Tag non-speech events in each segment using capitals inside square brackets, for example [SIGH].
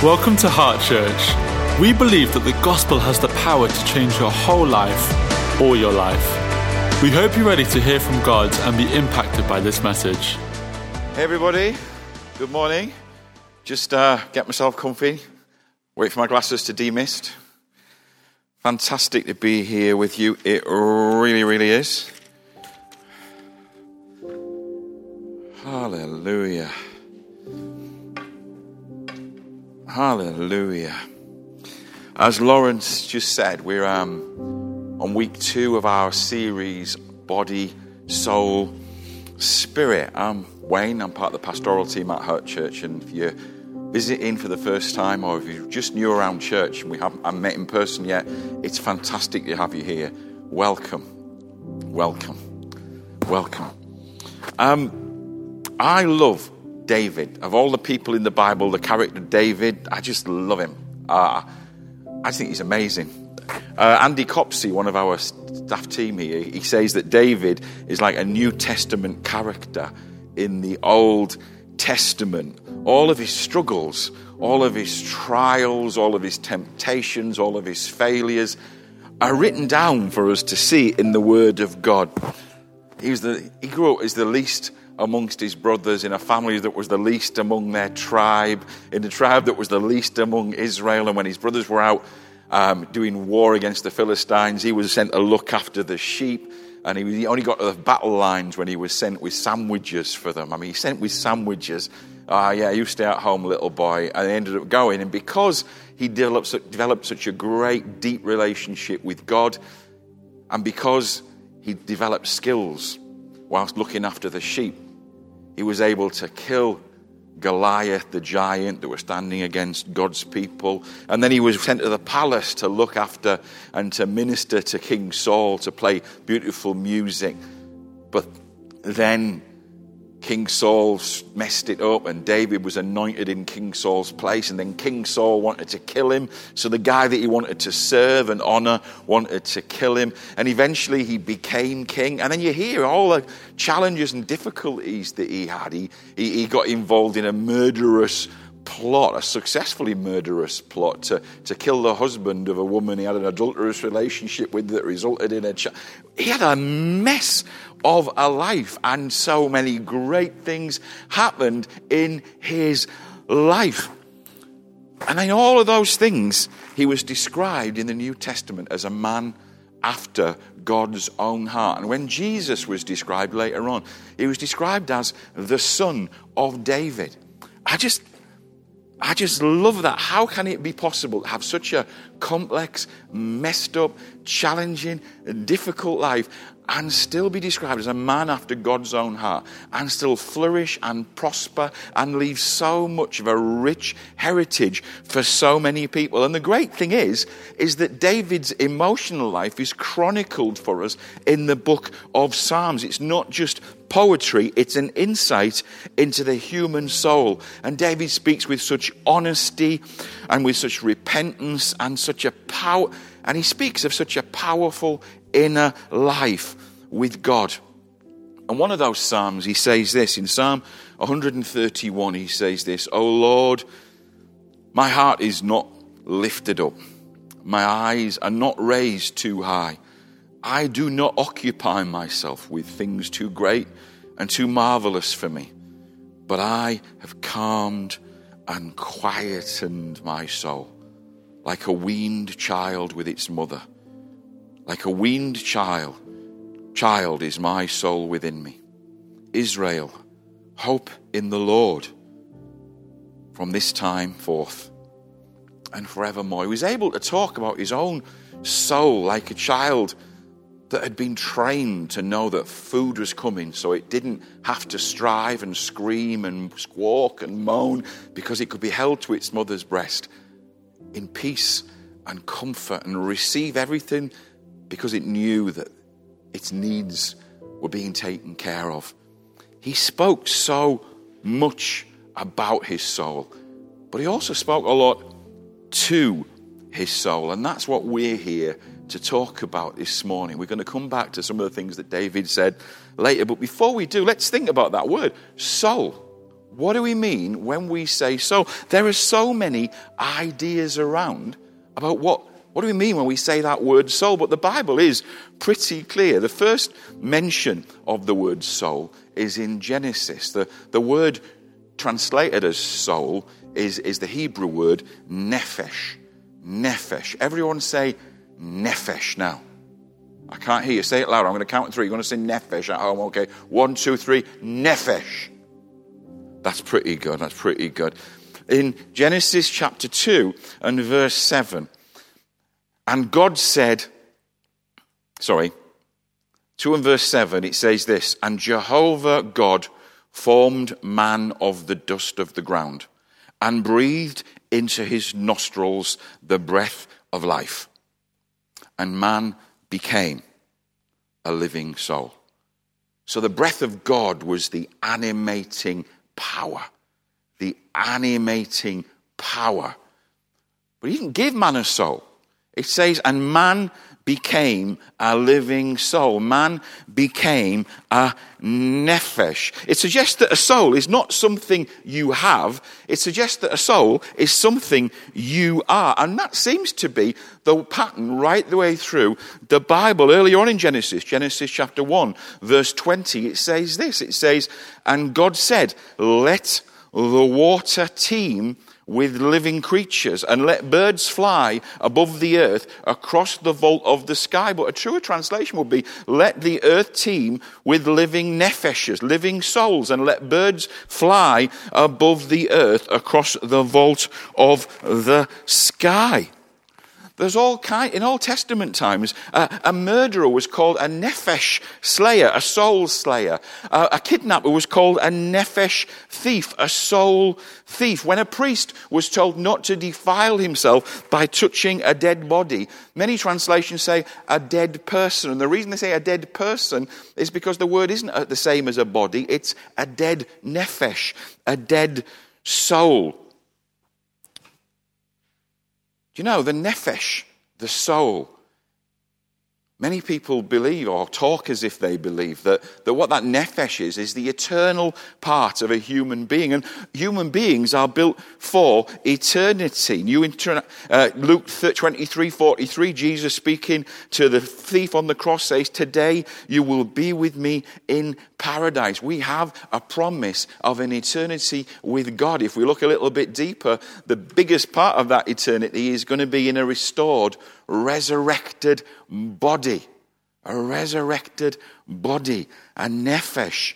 Welcome to Heart Church. We believe that the gospel has the power to change your whole life or your life. We hope you're ready to hear from God and be impacted by this message. Hey, everybody. Good morning. Just uh, get myself comfy, wait for my glasses to demist. Fantastic to be here with you. It really, really is. Hallelujah. Hallelujah. As Lawrence just said, we're um, on week two of our series, Body, Soul, Spirit. I'm Wayne. I'm part of the pastoral team at Heart Church. And if you're visiting for the first time or if you're just new around church and we haven't I met in person yet, it's fantastic to have you here. Welcome. Welcome. Welcome. Um, I love David. Of all the people in the Bible, the character David, I just love him. Uh, I think he's amazing. Uh, Andy Copsey, one of our staff team here, he says that David is like a New Testament character in the Old Testament. All of his struggles, all of his trials, all of his temptations, all of his failures are written down for us to see in the Word of God. He, was the, he grew up as the least amongst his brothers in a family that was the least among their tribe, in the tribe that was the least among Israel. And when his brothers were out um, doing war against the Philistines, he was sent to look after the sheep. And he only got to the battle lines when he was sent with sandwiches for them. I mean, he sent with sandwiches. Ah, uh, yeah, you stay at home, little boy. And he ended up going. And because he developed, developed such a great, deep relationship with God, and because he developed skills whilst looking after the sheep, he was able to kill Goliath, the giant that was standing against God's people. And then he was sent to the palace to look after and to minister to King Saul, to play beautiful music. But then King Saul messed it up, and David was anointed in King Saul's place. And then King Saul wanted to kill him. So the guy that he wanted to serve and honor wanted to kill him. And eventually he became king. And then you hear all the challenges and difficulties that he had. He, he, he got involved in a murderous plot, a successfully murderous plot to, to kill the husband of a woman he had an adulterous relationship with that resulted in a child. He had a mess of a life, and so many great things happened in his life. And in all of those things, he was described in the New Testament as a man after God's own heart. And when Jesus was described later on, he was described as the son of David. I just I just love that. How can it be possible to have such a complex, messed up, challenging, difficult life and still be described as a man after God's own heart and still flourish and prosper and leave so much of a rich heritage for so many people. And the great thing is, is that David's emotional life is chronicled for us in the book of Psalms. It's not just poetry, it's an insight into the human soul. And David speaks with such honesty and with such repentance and such a power. And he speaks of such a powerful inner life with God. And one of those Psalms, he says this in Psalm 131, he says this, O Lord, my heart is not lifted up, my eyes are not raised too high. I do not occupy myself with things too great and too marvelous for me, but I have calmed and quietened my soul like a weaned child with its mother. Like a weaned child, child is my soul within me. Israel, hope in the Lord from this time forth and forevermore. He was able to talk about his own soul like a child that had been trained to know that food was coming, so it didn't have to strive and scream and squawk and moan because it could be held to its mother's breast in peace and comfort and receive everything because it knew that its needs were being taken care of. He spoke so much about his soul, but he also spoke a lot to his soul, and that's what we're here to talk about this morning. We're going to come back to some of the things that David said later, but before we do, let's think about that word soul. What do we mean when we say so? There are so many ideas around about what, what do we mean when we say that word soul, but the Bible is pretty clear. The first mention of the word soul is in Genesis. The, the word translated as soul is, is the Hebrew word nephesh. Nephesh. Everyone say nephesh now. I can't hear you. Say it louder. I'm going to count three. You're going to say nephesh at home. Okay. One, two, three. Nephesh. That's pretty good. That's pretty good. In Genesis chapter 2 and verse 7, and God said, sorry, 2 and verse 7, it says this, and Jehovah God formed man of the dust of the ground and breathed into his nostrils the breath of life. And man became a living soul. So the breath of God was the animating power. The animating power. But he didn't give man a soul. It says, and man became a living soul. Man became a nephesh. It suggests that a soul is not something you have. It suggests that a soul is something you are. And that seems to be the pattern right the way through the Bible. Earlier on in Genesis, Genesis chapter 1, verse 20, it says this. It says, And God said, Let the water teem with living creatures and let birds fly above the earth across the vault of the sky. But a truer translation would be let the earth teem with living nefeshes, living souls, and let birds fly above the earth across the vault of the sky. There's all kind, in Old Testament times, uh, a murderer was called a nephesh slayer, a soul slayer. Uh, a kidnapper was called a nephesh thief, a soul thief. When a priest was told not to defile himself by touching a dead body, many translations say a dead person. And the reason they say a dead person is because the word isn't uh, the same as a body, it's a dead nephesh, a dead soul you know, the nephesh, the soul, Many people believe or talk as if they believe that, that what that nephesh is, is the eternal part of a human being. And human beings are built for eternity. New inter- uh, Luke 23 43, Jesus speaking to the thief on the cross says, Today you will be with me in paradise. We have a promise of an eternity with God. If we look a little bit deeper, the biggest part of that eternity is going to be in a restored resurrected body. A resurrected body. A nephesh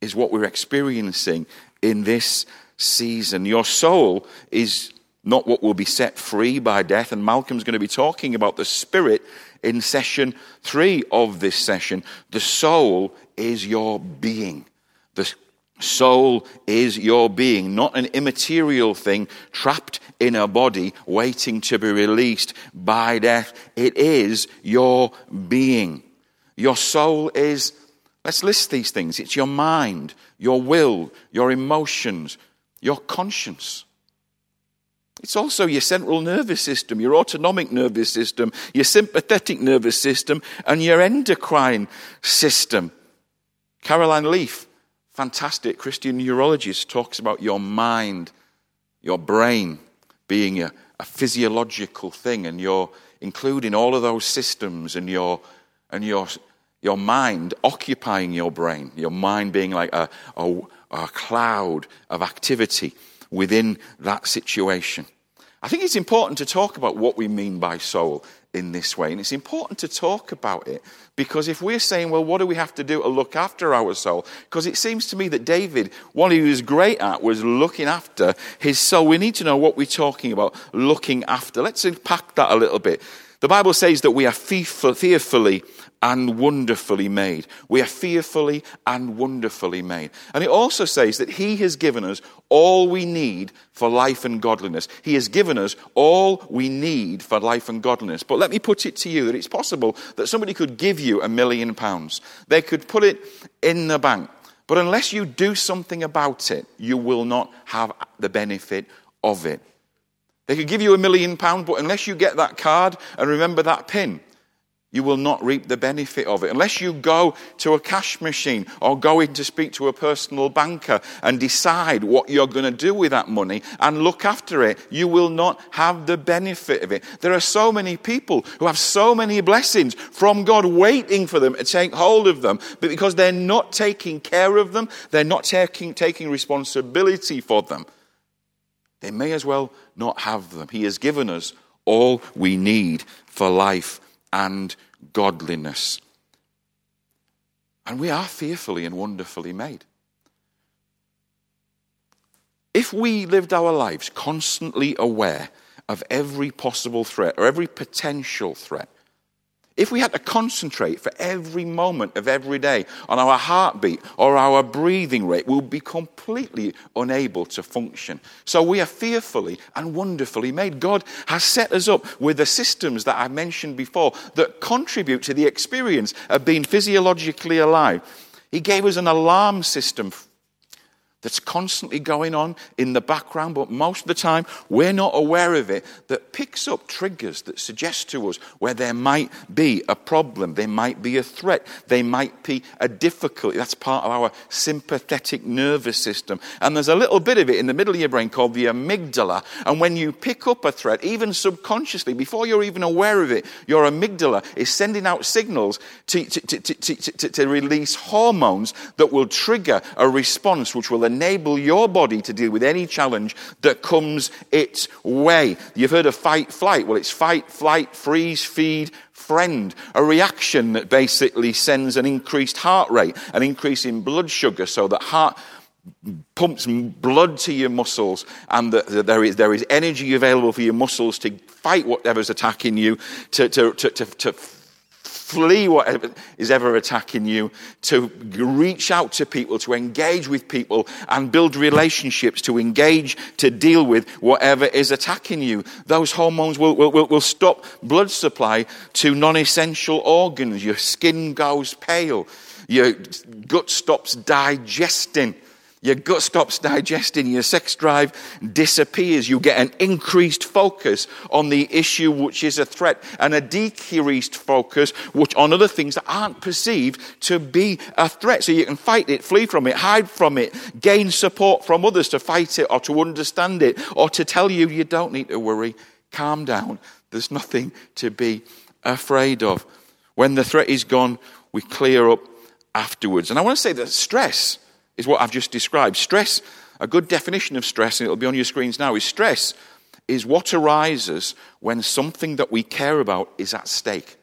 is what we're experiencing in this season. Your soul is not what will be set free by death. And Malcolm's going to be talking about the spirit in session three of this session. The soul is your being. The Soul is your being, not an immaterial thing trapped in a body waiting to be released by death. It is your being. Your soul is, let's list these things. It's your mind, your will, your emotions, your conscience. It's also your central nervous system, your autonomic nervous system, your sympathetic nervous system, and your endocrine system. Caroline Leaf fantastic Christian neurologist talks about your mind, your brain being a, a physiological thing, and you're including all of those systems and your and your your mind occupying your brain, your mind being like a, a, a cloud of activity within that situation. I think it's important to talk about what we mean by soul in this way. And it's important to talk about it because if we're saying, well, what do we have to do to look after our soul? Because it seems to me that David, what he was great at was looking after his soul. We need to know what we're talking about looking after. Let's unpack that a little bit. The Bible says that we are fearfully and wonderfully made. We are fearfully and wonderfully made. And it also says that He has given us all we need for life and godliness. He has given us all we need for life and godliness. But let me put it to you that it's possible that somebody could give you a million pounds. They could put it in the bank. But unless you do something about it, you will not have the benefit of it. They could give you a million pounds, but unless you get that card and remember that pin, you will not reap the benefit of it. Unless you go to a cash machine or go in to speak to a personal banker and decide what you're going to do with that money and look after it, you will not have the benefit of it. There are so many people who have so many blessings from God waiting for them to take hold of them, but because they're not taking care of them, they're not taking, taking responsibility for them, they may as well not have them. He has given us all we need for life and godliness. And we are fearfully and wonderfully made. If we lived our lives constantly aware of every possible threat or every potential threat, if we had to concentrate for every moment of every day on our heartbeat or our breathing rate, we would be completely unable to function. So we are fearfully and wonderfully made. God has set us up with the systems that I mentioned before that contribute to the experience of being physiologically alive. He gave us an alarm system that's constantly going on in the background, but most of the time we're not aware of it, that picks up triggers that suggest to us where there might be a problem, there might be a threat, there might be a difficulty. That's part of our sympathetic nervous system. And there's a little bit of it in the middle of your brain called the amygdala. And when you pick up a threat, even subconsciously, before you're even aware of it, your amygdala is sending out signals to, to, to, to release hormones that will trigger a response which will enable your body to deal with any challenge that comes its way. You've heard of fight, flight. Well, it's fight, flight, freeze, feed, friend. A reaction that basically sends an increased heart rate, an increase in blood sugar so that heart pumps blood to your muscles and that there is, there is energy available for your muscles to fight whatever's attacking you, to, to, to, to, flee whatever is ever attacking you, to reach out to people, to engage with people and build relationships, to engage, to deal with whatever is attacking you. Those hormones will, will, will stop blood supply to non essential organs. Your skin goes pale. Your gut stops digesting. Your gut stops digesting, your sex drive disappears. You get an increased focus on the issue which is a threat and a decreased focus which on other things that aren't perceived to be a threat. So you can fight it, flee from it, hide from it, gain support from others to fight it or to understand it or to tell you you don't need to worry. Calm down. There's nothing to be afraid of. When the threat is gone, we clear up afterwards. And I want to say that stress is what I've just described. Stress, a good definition of stress, and it'll be on your screens now, is stress is what arises when something that we care about is at stake.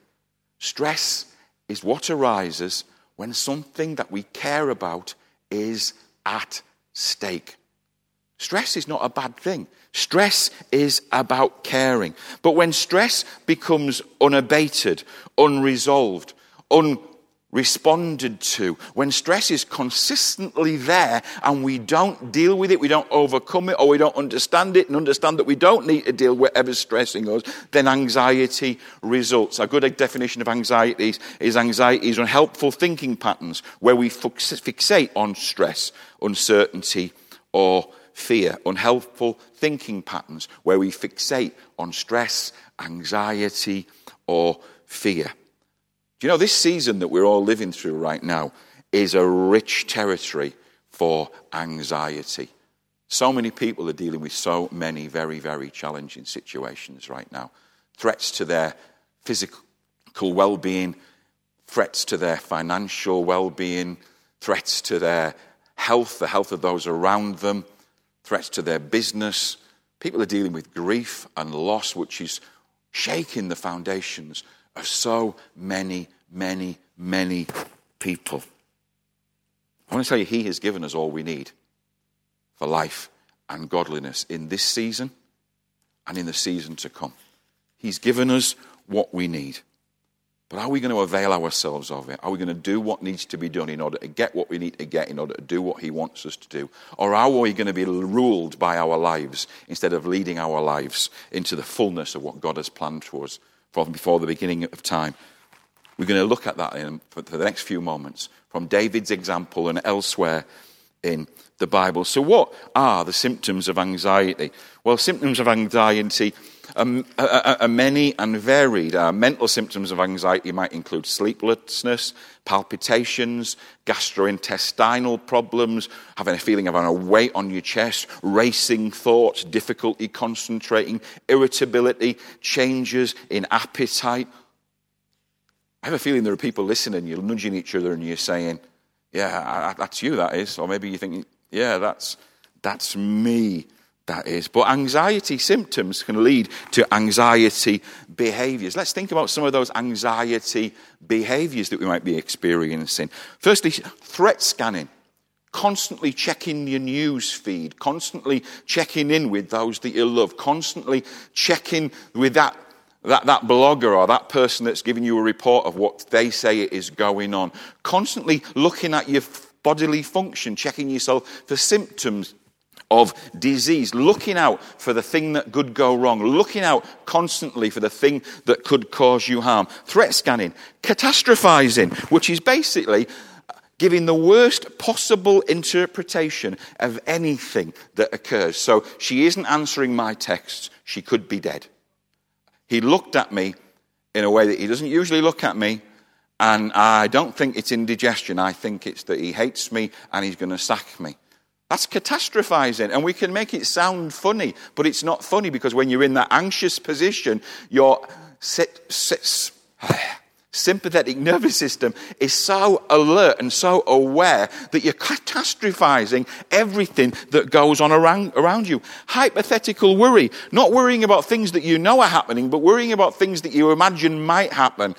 Stress is what arises when something that we care about is at stake. Stress is not a bad thing. Stress is about caring. But when stress becomes unabated, unresolved, un- responded to, when stress is consistently there and we don't deal with it, we don't overcome it, or we don't understand it and understand that we don't need to deal with whatever's stressing us, then anxiety results. A good definition of anxiety is anxiety is unhelpful thinking patterns where we fixate on stress, uncertainty, or fear. Unhelpful thinking patterns where we fixate on stress, anxiety, or fear. You know this season that we're all living through right now is a rich territory for anxiety? So many people are dealing with so many very, very challenging situations right now. Threats to their physical well being, threats to their financial well being, threats to their health, the health of those around them, threats to their business. People are dealing with grief and loss, which is shaking the foundations of so many, many, many people. I want to tell you, He has given us all we need for life and godliness in this season and in the season to come. He's given us what we need. But are we going to avail ourselves of it? Are we going to do what needs to be done in order to get what we need to get in order to do what He wants us to do? Or are we going to be ruled by our lives instead of leading our lives into the fullness of what God has planned for us? From before the beginning of time. We're going to look at that in, for the next few moments from David's example and elsewhere in the Bible. So, what are the symptoms of anxiety? Well, symptoms of anxiety are, are, are many and varied. Uh, mental symptoms of anxiety might include sleeplessness, palpitations, gastrointestinal problems, having a feeling of a weight on your chest, racing thoughts, difficulty concentrating, irritability, changes in appetite. I have a feeling there are people listening, you're nudging each other and you're saying, Yeah, that's you, that is. Or maybe you're thinking, Yeah, that's, that's me that is. But anxiety symptoms can lead to anxiety behaviors. Let's think about some of those anxiety behaviors that we might be experiencing. Firstly, threat scanning. Constantly checking your news feed, constantly checking in with those that you love, constantly checking with that that, that blogger or that person that's giving you a report of what they say is going on. Constantly looking at your bodily function, checking yourself for symptoms of disease, looking out for the thing that could go wrong, looking out constantly for the thing that could cause you harm, threat scanning, catastrophizing, which is basically giving the worst possible interpretation of anything that occurs. So she isn't answering my texts, she could be dead. He looked at me in a way that he doesn't usually look at me. And I don't think it's indigestion. I think it's that he hates me and he's going to sack me. That's catastrophizing. And we can make it sound funny, but it's not funny because when you're in that anxious position, your [SIGHS] sympathetic nervous system is so alert and so aware that you're catastrophizing everything that goes on around, around you. Hypothetical worry, not worrying about things that you know are happening, but worrying about things that you imagine might happen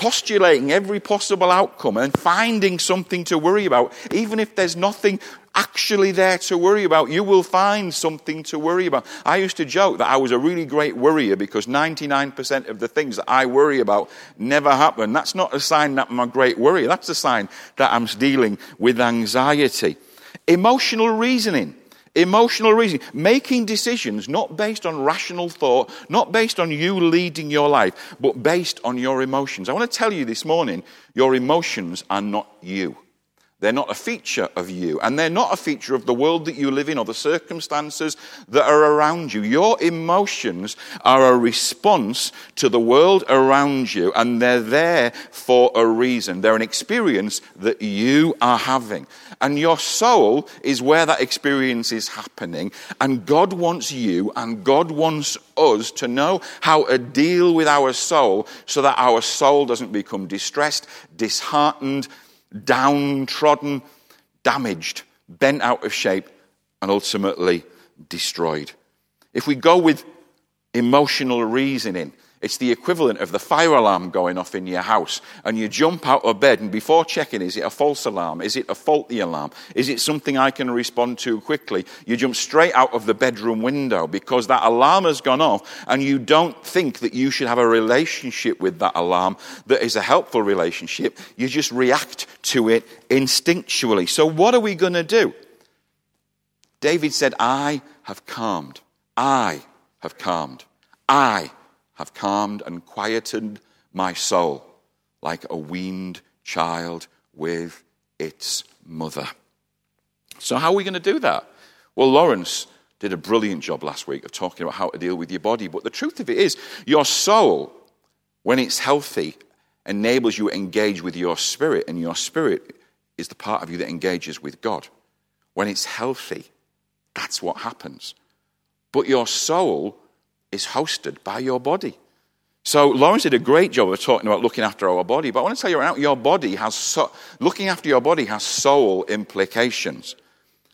postulating every possible outcome and finding something to worry about, even if there's nothing actually there to worry about. You will find something to worry about. I used to joke that I was a really great worrier because 99% of the things that I worry about never happen. That's not a sign that I'm a great worrier. That's a sign that I'm dealing with anxiety. Emotional reasoning. Emotional reasoning, making decisions not based on rational thought, not based on you leading your life, but based on your emotions. I want to tell you this morning your emotions are not you. They're not a feature of you, and they're not a feature of the world that you live in or the circumstances that are around you. Your emotions are a response to the world around you, and they're there for a reason. They're an experience that you are having. And your soul is where that experience is happening, and God wants you and God wants us to know how to deal with our soul so that our soul doesn't become distressed, disheartened, downtrodden, damaged, bent out of shape, and ultimately destroyed. If we go with emotional reasoning, it's the equivalent of the fire alarm going off in your house, and you jump out of bed, and before checking, is it a false alarm? Is it a faulty alarm? Is it something I can respond to quickly? You jump straight out of the bedroom window because that alarm has gone off, and you don't think that you should have a relationship with that alarm that is a helpful relationship. You just react to it instinctually. So, what are we going to do? David said, I have calmed. I have calmed. I have calmed and quieted my soul like a weaned child with its mother. So, how are we going to do that? Well, Lawrence did a brilliant job last week of talking about how to deal with your body. But the truth of it is, your soul, when it's healthy, enables you to engage with your spirit, and your spirit is the part of you that engages with God. When it's healthy, that's what happens. But your soul is hosted by your body. So Lawrence did a great job of talking about looking after our body, but I want to tell you right now, your body has so, looking after your body has soul implications.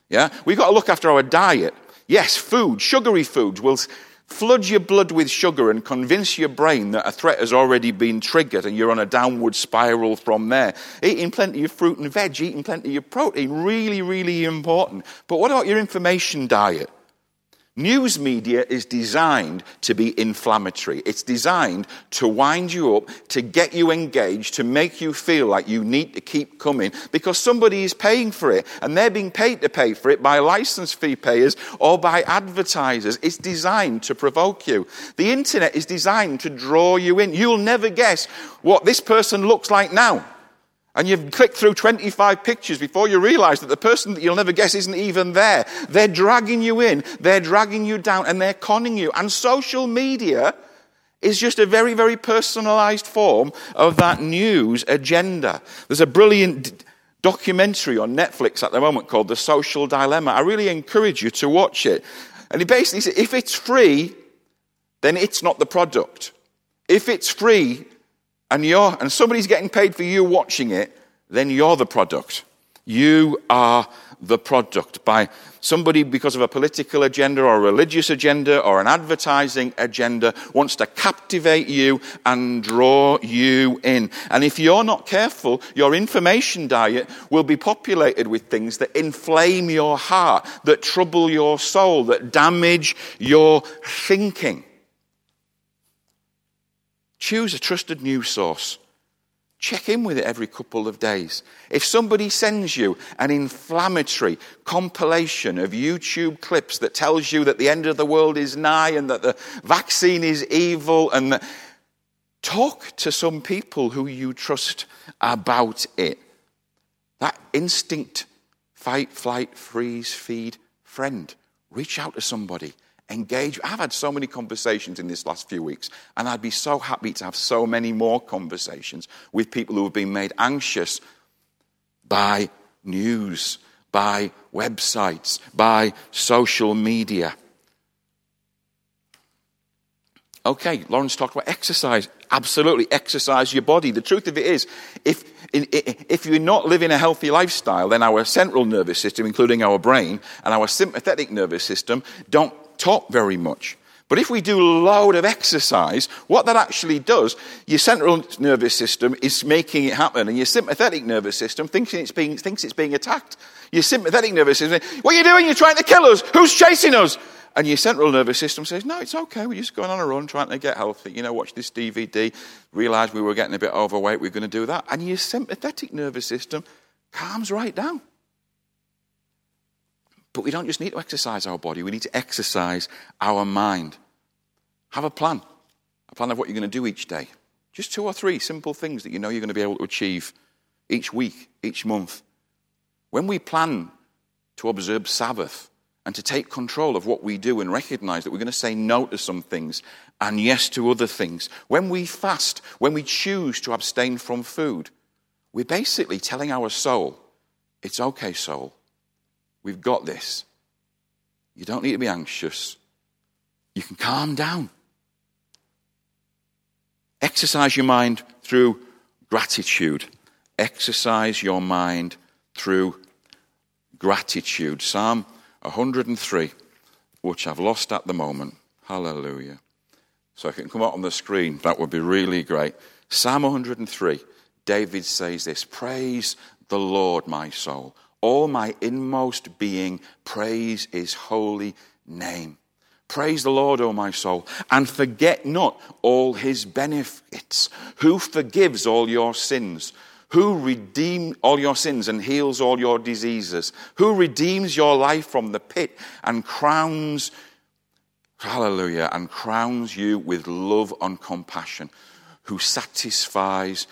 Yeah, we've got to look after our diet. Yes, food, sugary foods will flood your blood with sugar and convince your brain that a threat has already been triggered and you're on a downward spiral from there. Eating plenty of fruit and veg, eating plenty of protein, really, really important. But what about your information diet? News media is designed to be inflammatory. It's designed to wind you up, to get you engaged, to make you feel like you need to keep coming because somebody is paying for it and they're being paid to pay for it by license fee payers or by advertisers. It's designed to provoke you. The internet is designed to draw you in. You'll never guess what this person looks like now And you've clicked through 25 pictures before you realize that the person that you'll never guess isn't even there. They're dragging you in, they're dragging you down, and they're conning you. And social media is just a very, very personalized form of that news agenda. There's a brilliant documentary on Netflix at the moment called The Social Dilemma. I really encourage you to watch it. And he basically says if it's free, then it's not the product. If it's free, and you're and somebody's getting paid for you watching it, then you're the product. You are the product by somebody because of a political agenda or a religious agenda or an advertising agenda wants to captivate you and draw you in. And if you're not careful, your information diet will be populated with things that inflame your heart, that trouble your soul, that damage your thinking. Choose a trusted news source. Check in with it every couple of days. If somebody sends you an inflammatory compilation of YouTube clips that tells you that the end of the world is nigh and that the vaccine is evil, and talk to some people who you trust about it. That instinct, fight, flight, freeze, feed, friend. Reach out to somebody engage. I've had so many conversations in this last few weeks, and I'd be so happy to have so many more conversations with people who have been made anxious by news, by websites, by social media. Okay, Lawrence talked about exercise. Absolutely, exercise your body. The truth of it is, if, if you're not living a healthy lifestyle, then our central nervous system, including our brain, and our sympathetic nervous system, don't talk very much. But if we do a load of exercise, what that actually does, your central nervous system is making it happen, and your sympathetic nervous system thinks it's being, thinks it's being attacked. Your sympathetic nervous system, what are you doing? You're trying to kill us. Who's chasing us? And your central nervous system says, no, it's okay. We're just going on a run, trying to get healthy. You know, watch this DVD, realize we were getting a bit overweight, we're going to do that. And your sympathetic nervous system calms right down. But we don't just need to exercise our body, we need to exercise our mind. Have a plan, a plan of what you're going to do each day. Just two or three simple things that you know you're going to be able to achieve each week, each month. When we plan to observe Sabbath and to take control of what we do and recognize that we're going to say no to some things and yes to other things, when we fast, when we choose to abstain from food, we're basically telling our soul, it's okay, soul. We've got this. You don't need to be anxious. You can calm down. Exercise your mind through gratitude. Exercise your mind through gratitude. Psalm 103, which I've lost at the moment. Hallelujah. So if it can come up on the screen, that would be really great. Psalm 103, David says this Praise the Lord, my soul all my inmost being, praise his holy name. Praise the Lord, O my soul, and forget not all his benefits. Who forgives all your sins? Who redeems all your sins and heals all your diseases? Who redeems your life from the pit and crowns, hallelujah, and crowns you with love and compassion? Who satisfies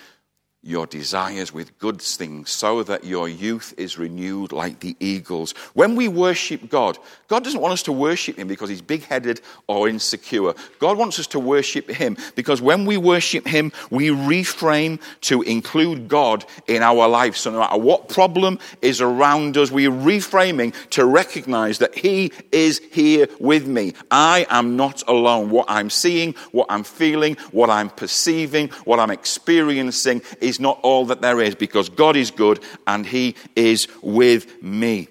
your desires with good things so that your youth is renewed like the eagles. When we worship God, God doesn't want us to worship Him because He's big headed or insecure. God wants us to worship Him because when we worship Him, we reframe to include God in our life. So no matter what problem is around us, we're reframing to recognize that He is here with me. I am not alone. What I'm seeing, what I'm feeling, what I'm perceiving, what I'm experiencing is is not all that there is because God is good and He is with me.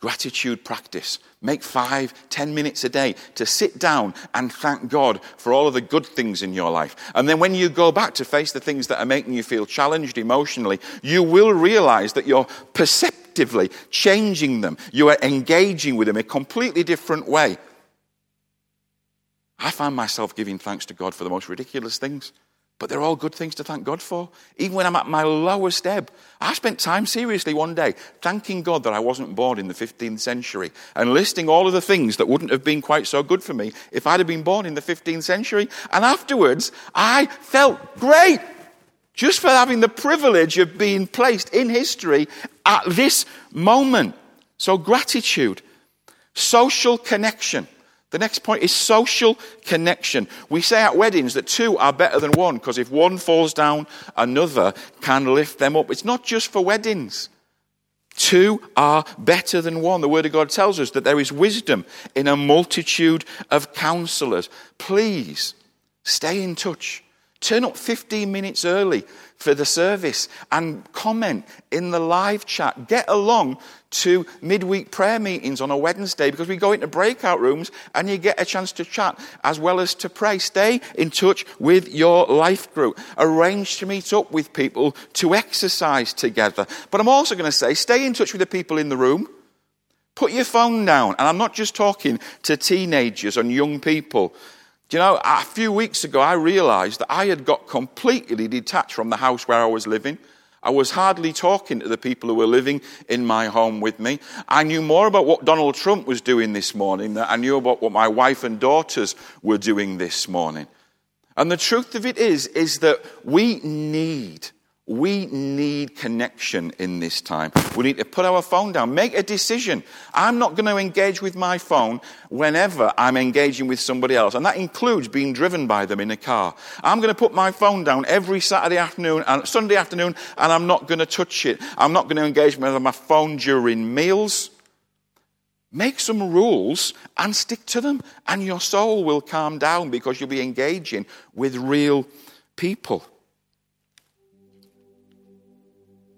Gratitude practice. Make five, ten minutes a day to sit down and thank God for all of the good things in your life. And then when you go back to face the things that are making you feel challenged emotionally, you will realize that you're perceptively changing them. You are engaging with them a completely different way. I find myself giving thanks to God for the most ridiculous things. But they're all good things to thank God for. Even when I'm at my lowest ebb, I spent time seriously one day thanking God that I wasn't born in the 15th century and listing all of the things that wouldn't have been quite so good for me if I'd have been born in the 15th century. And afterwards, I felt great. just for having the privilege of being placed in history at this moment. So, gratitude, social connection. The next point is social connection. We say at weddings that two are better than one because if one falls down, another can lift them up. It's not just for weddings. Two are better than one. The Word of God tells us that there is wisdom in a multitude of counselors. Please stay in touch. Turn up 15 minutes early for the service and comment in the live chat. Get along to midweek prayer meetings on a Wednesday because we go into breakout rooms and you get a chance to chat as well as to pray. Stay in touch with your life group. Arrange to meet up with people to exercise together. But I'm also going to say stay in touch with the people in the room. Put your phone down. And I'm not just talking to teenagers and young people. Do you know, a few weeks ago, I realized that I had got completely detached from the house where I was living. I was hardly talking to the people who were living in my home with me. I knew more about what Donald Trump was doing this morning than I knew about what my wife and daughters were doing this morning. And the truth of it is, is that we need we need connection in this time. We need to put our phone down, make a decision. I'm not going to engage with my phone whenever I'm engaging with somebody else, and that includes being driven by them in a car. I'm going to put my phone down every Saturday afternoon and Sunday afternoon, and I'm not going to touch it. I'm not going to engage with my phone during meals. Make some rules and stick to them, and your soul will calm down because you'll be engaging with real people.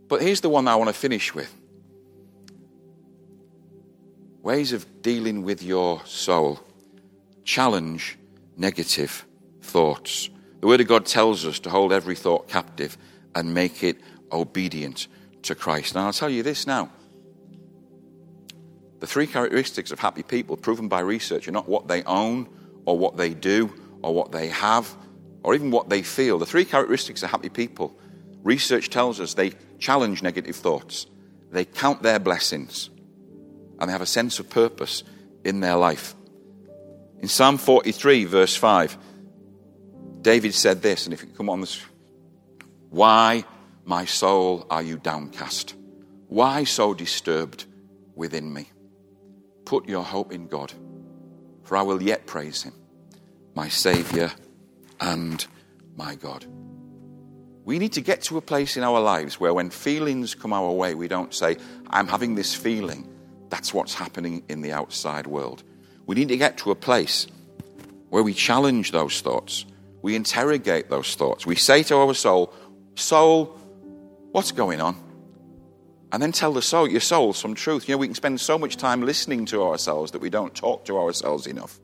But here's the one I want to finish with ways of dealing with your soul. Challenge negative thoughts. The Word of God tells us to hold every thought captive and make it obedient to Christ. And I'll tell you this now. The three characteristics of happy people, proven by research, are not what they own or what they do or what they have or even what they feel. The three characteristics of happy people, research tells us they challenge negative thoughts. They count their blessings and they have a sense of purpose in their life. In Psalm 43, verse 5, David said this, and if you come on this, why, my soul, are you downcast? Why so disturbed within me? Put your hope in God, for I will yet praise him, my Saviour and my God. We need to get to a place in our lives where when feelings come our way, we don't say, I'm having this feeling. That's what's happening in the outside world. We need to get to a place where we challenge those thoughts. We interrogate those thoughts. We say to our soul, Soul, what's going on? And then tell the soul, your soul, some truth. You know, we can spend so much time listening to ourselves that we don't talk to ourselves enough.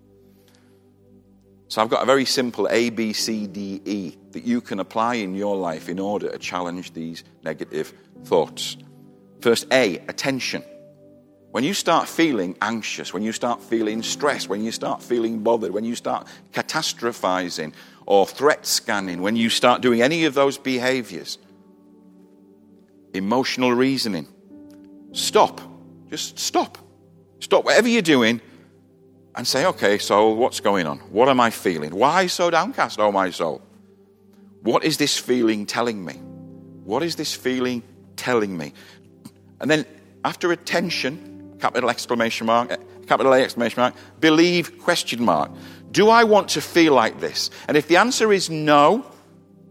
So I've got a very simple A, B, C, D, E that you can apply in your life in order to challenge these negative thoughts. First, A, attention. When you start feeling anxious, when you start feeling stressed, when you start feeling bothered, when you start catastrophizing or threat scanning, when you start doing any of those behaviors, emotional reasoning, stop. Just stop. Stop whatever you're doing and say, okay, soul, what's going on? What am I feeling? Why so downcast, oh my soul? What is this feeling telling me? What is this feeling telling me? And then after attention, capital exclamation mark, eh, capital A exclamation mark, believe question mark. Do I want to feel like this? And if the answer is no,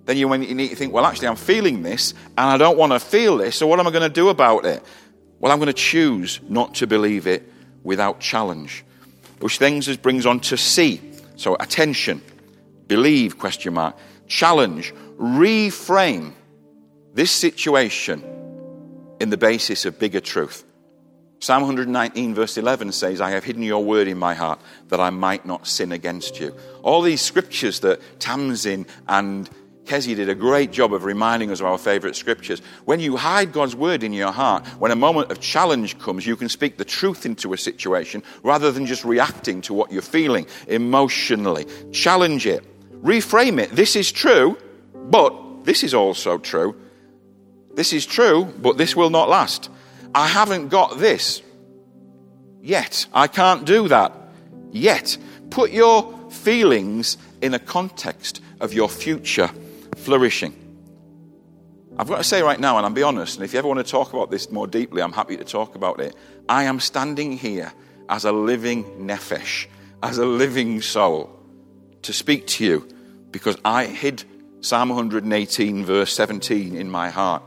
then you need to think, well, actually, I'm feeling this and I don't want to feel this, so what am I going to do about it? Well, I'm going to choose not to believe it without challenge which then brings on to see. So attention, believe, question mark, challenge, reframe this situation in the basis of bigger truth. Psalm 119, verse 11 says, I have hidden your word in my heart that I might not sin against you. All these scriptures that Tamzin and Kezi did a great job of reminding us of our favorite scriptures. When you hide God's word in your heart, when a moment of challenge comes, you can speak the truth into a situation rather than just reacting to what you're feeling emotionally. Challenge it, reframe it. This is true, but this is also true. This is true, but this will not last. I haven't got this yet. I can't do that yet. Put your feelings in a context of your future flourishing. I've got to say right now, and I'll be honest, and if you ever want to talk about this more deeply, I'm happy to talk about it. I am standing here as a living nephesh, as a living soul, to speak to you because I hid Psalm 118, verse 17, in my heart.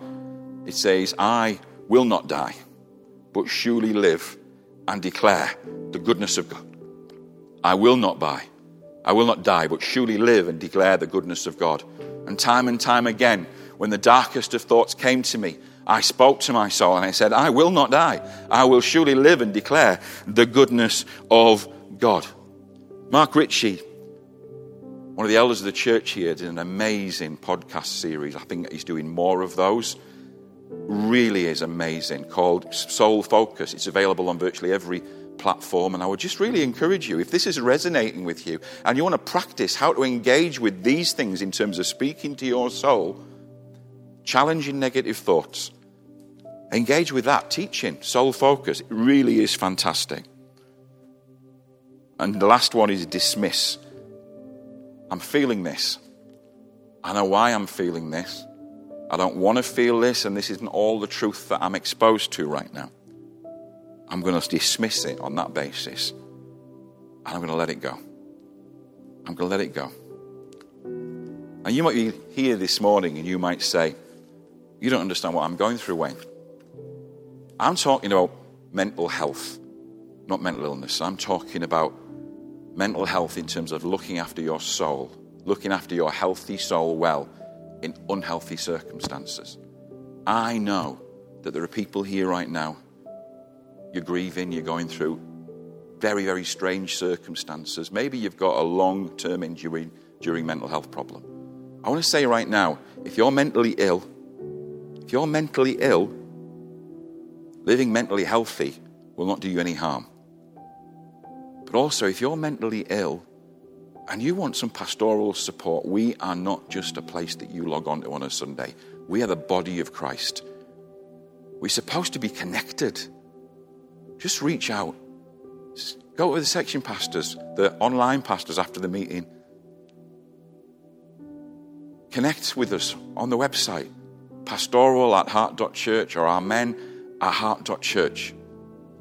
It says, I will not die, but surely live and declare the goodness of God. I will not buy. I will not die, but surely live and declare the goodness of God. And time and time again, when the darkest of thoughts came to me, I spoke to my soul and I said, I will not die. I will surely live and declare the goodness of God. Mark Ritchie one of the elders of the church here did an amazing podcast series. I think he's doing more of those. Really is amazing, called Soul Focus. It's available on virtually every platform. And I would just really encourage you, if this is resonating with you and you want to practice how to engage with these things in terms of speaking to your soul, challenging negative thoughts, engage with that teaching, soul focus. It really is fantastic. And the last one is dismiss. I'm feeling this. I know why I'm feeling this. I don't want to feel this, and this isn't all the truth that I'm exposed to right now. I'm going to dismiss it on that basis, and I'm going to let it go. I'm going to let it go. And you might be here this morning and you might say, You don't understand what I'm going through, Wayne. I'm talking about mental health, not mental illness. I'm talking about mental health in terms of looking after your soul, looking after your healthy soul well in unhealthy circumstances. I know that there are people here right now, you're grieving, you're going through very, very strange circumstances. Maybe you've got a long term injury during mental health problem. I want to say right now if you're mentally ill, if you're mentally ill, living mentally healthy will not do you any harm. But also, if you're mentally ill and you want some pastoral support, we are not just a place that you log on to on a Sunday. We are the body of Christ. We're supposed to be connected. Just reach out. Go to the section pastors, the online pastors after the meeting. Connect with us on the website, pastoral at heart.church or our men at heart.church.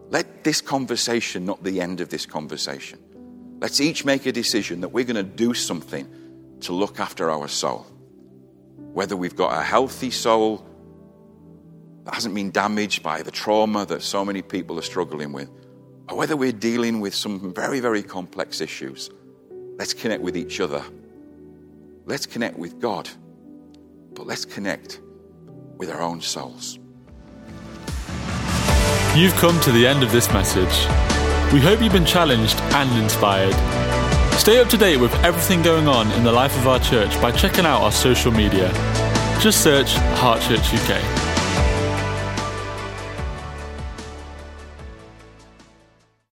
Let this conversation not the end of this conversation. Let's each make a decision that we're going to do something to look after our soul. Whether we've got a healthy soul hasn't been damaged by the trauma that so many people are struggling with, or whether we're dealing with some very, very complex issues, let's connect with each other. Let's connect with God, but let's connect with our own souls. You've come to the end of this message. We hope you've been challenged and inspired. Stay up to date with everything going on in the life of our church by checking out our social media. Just search Heart Church UK.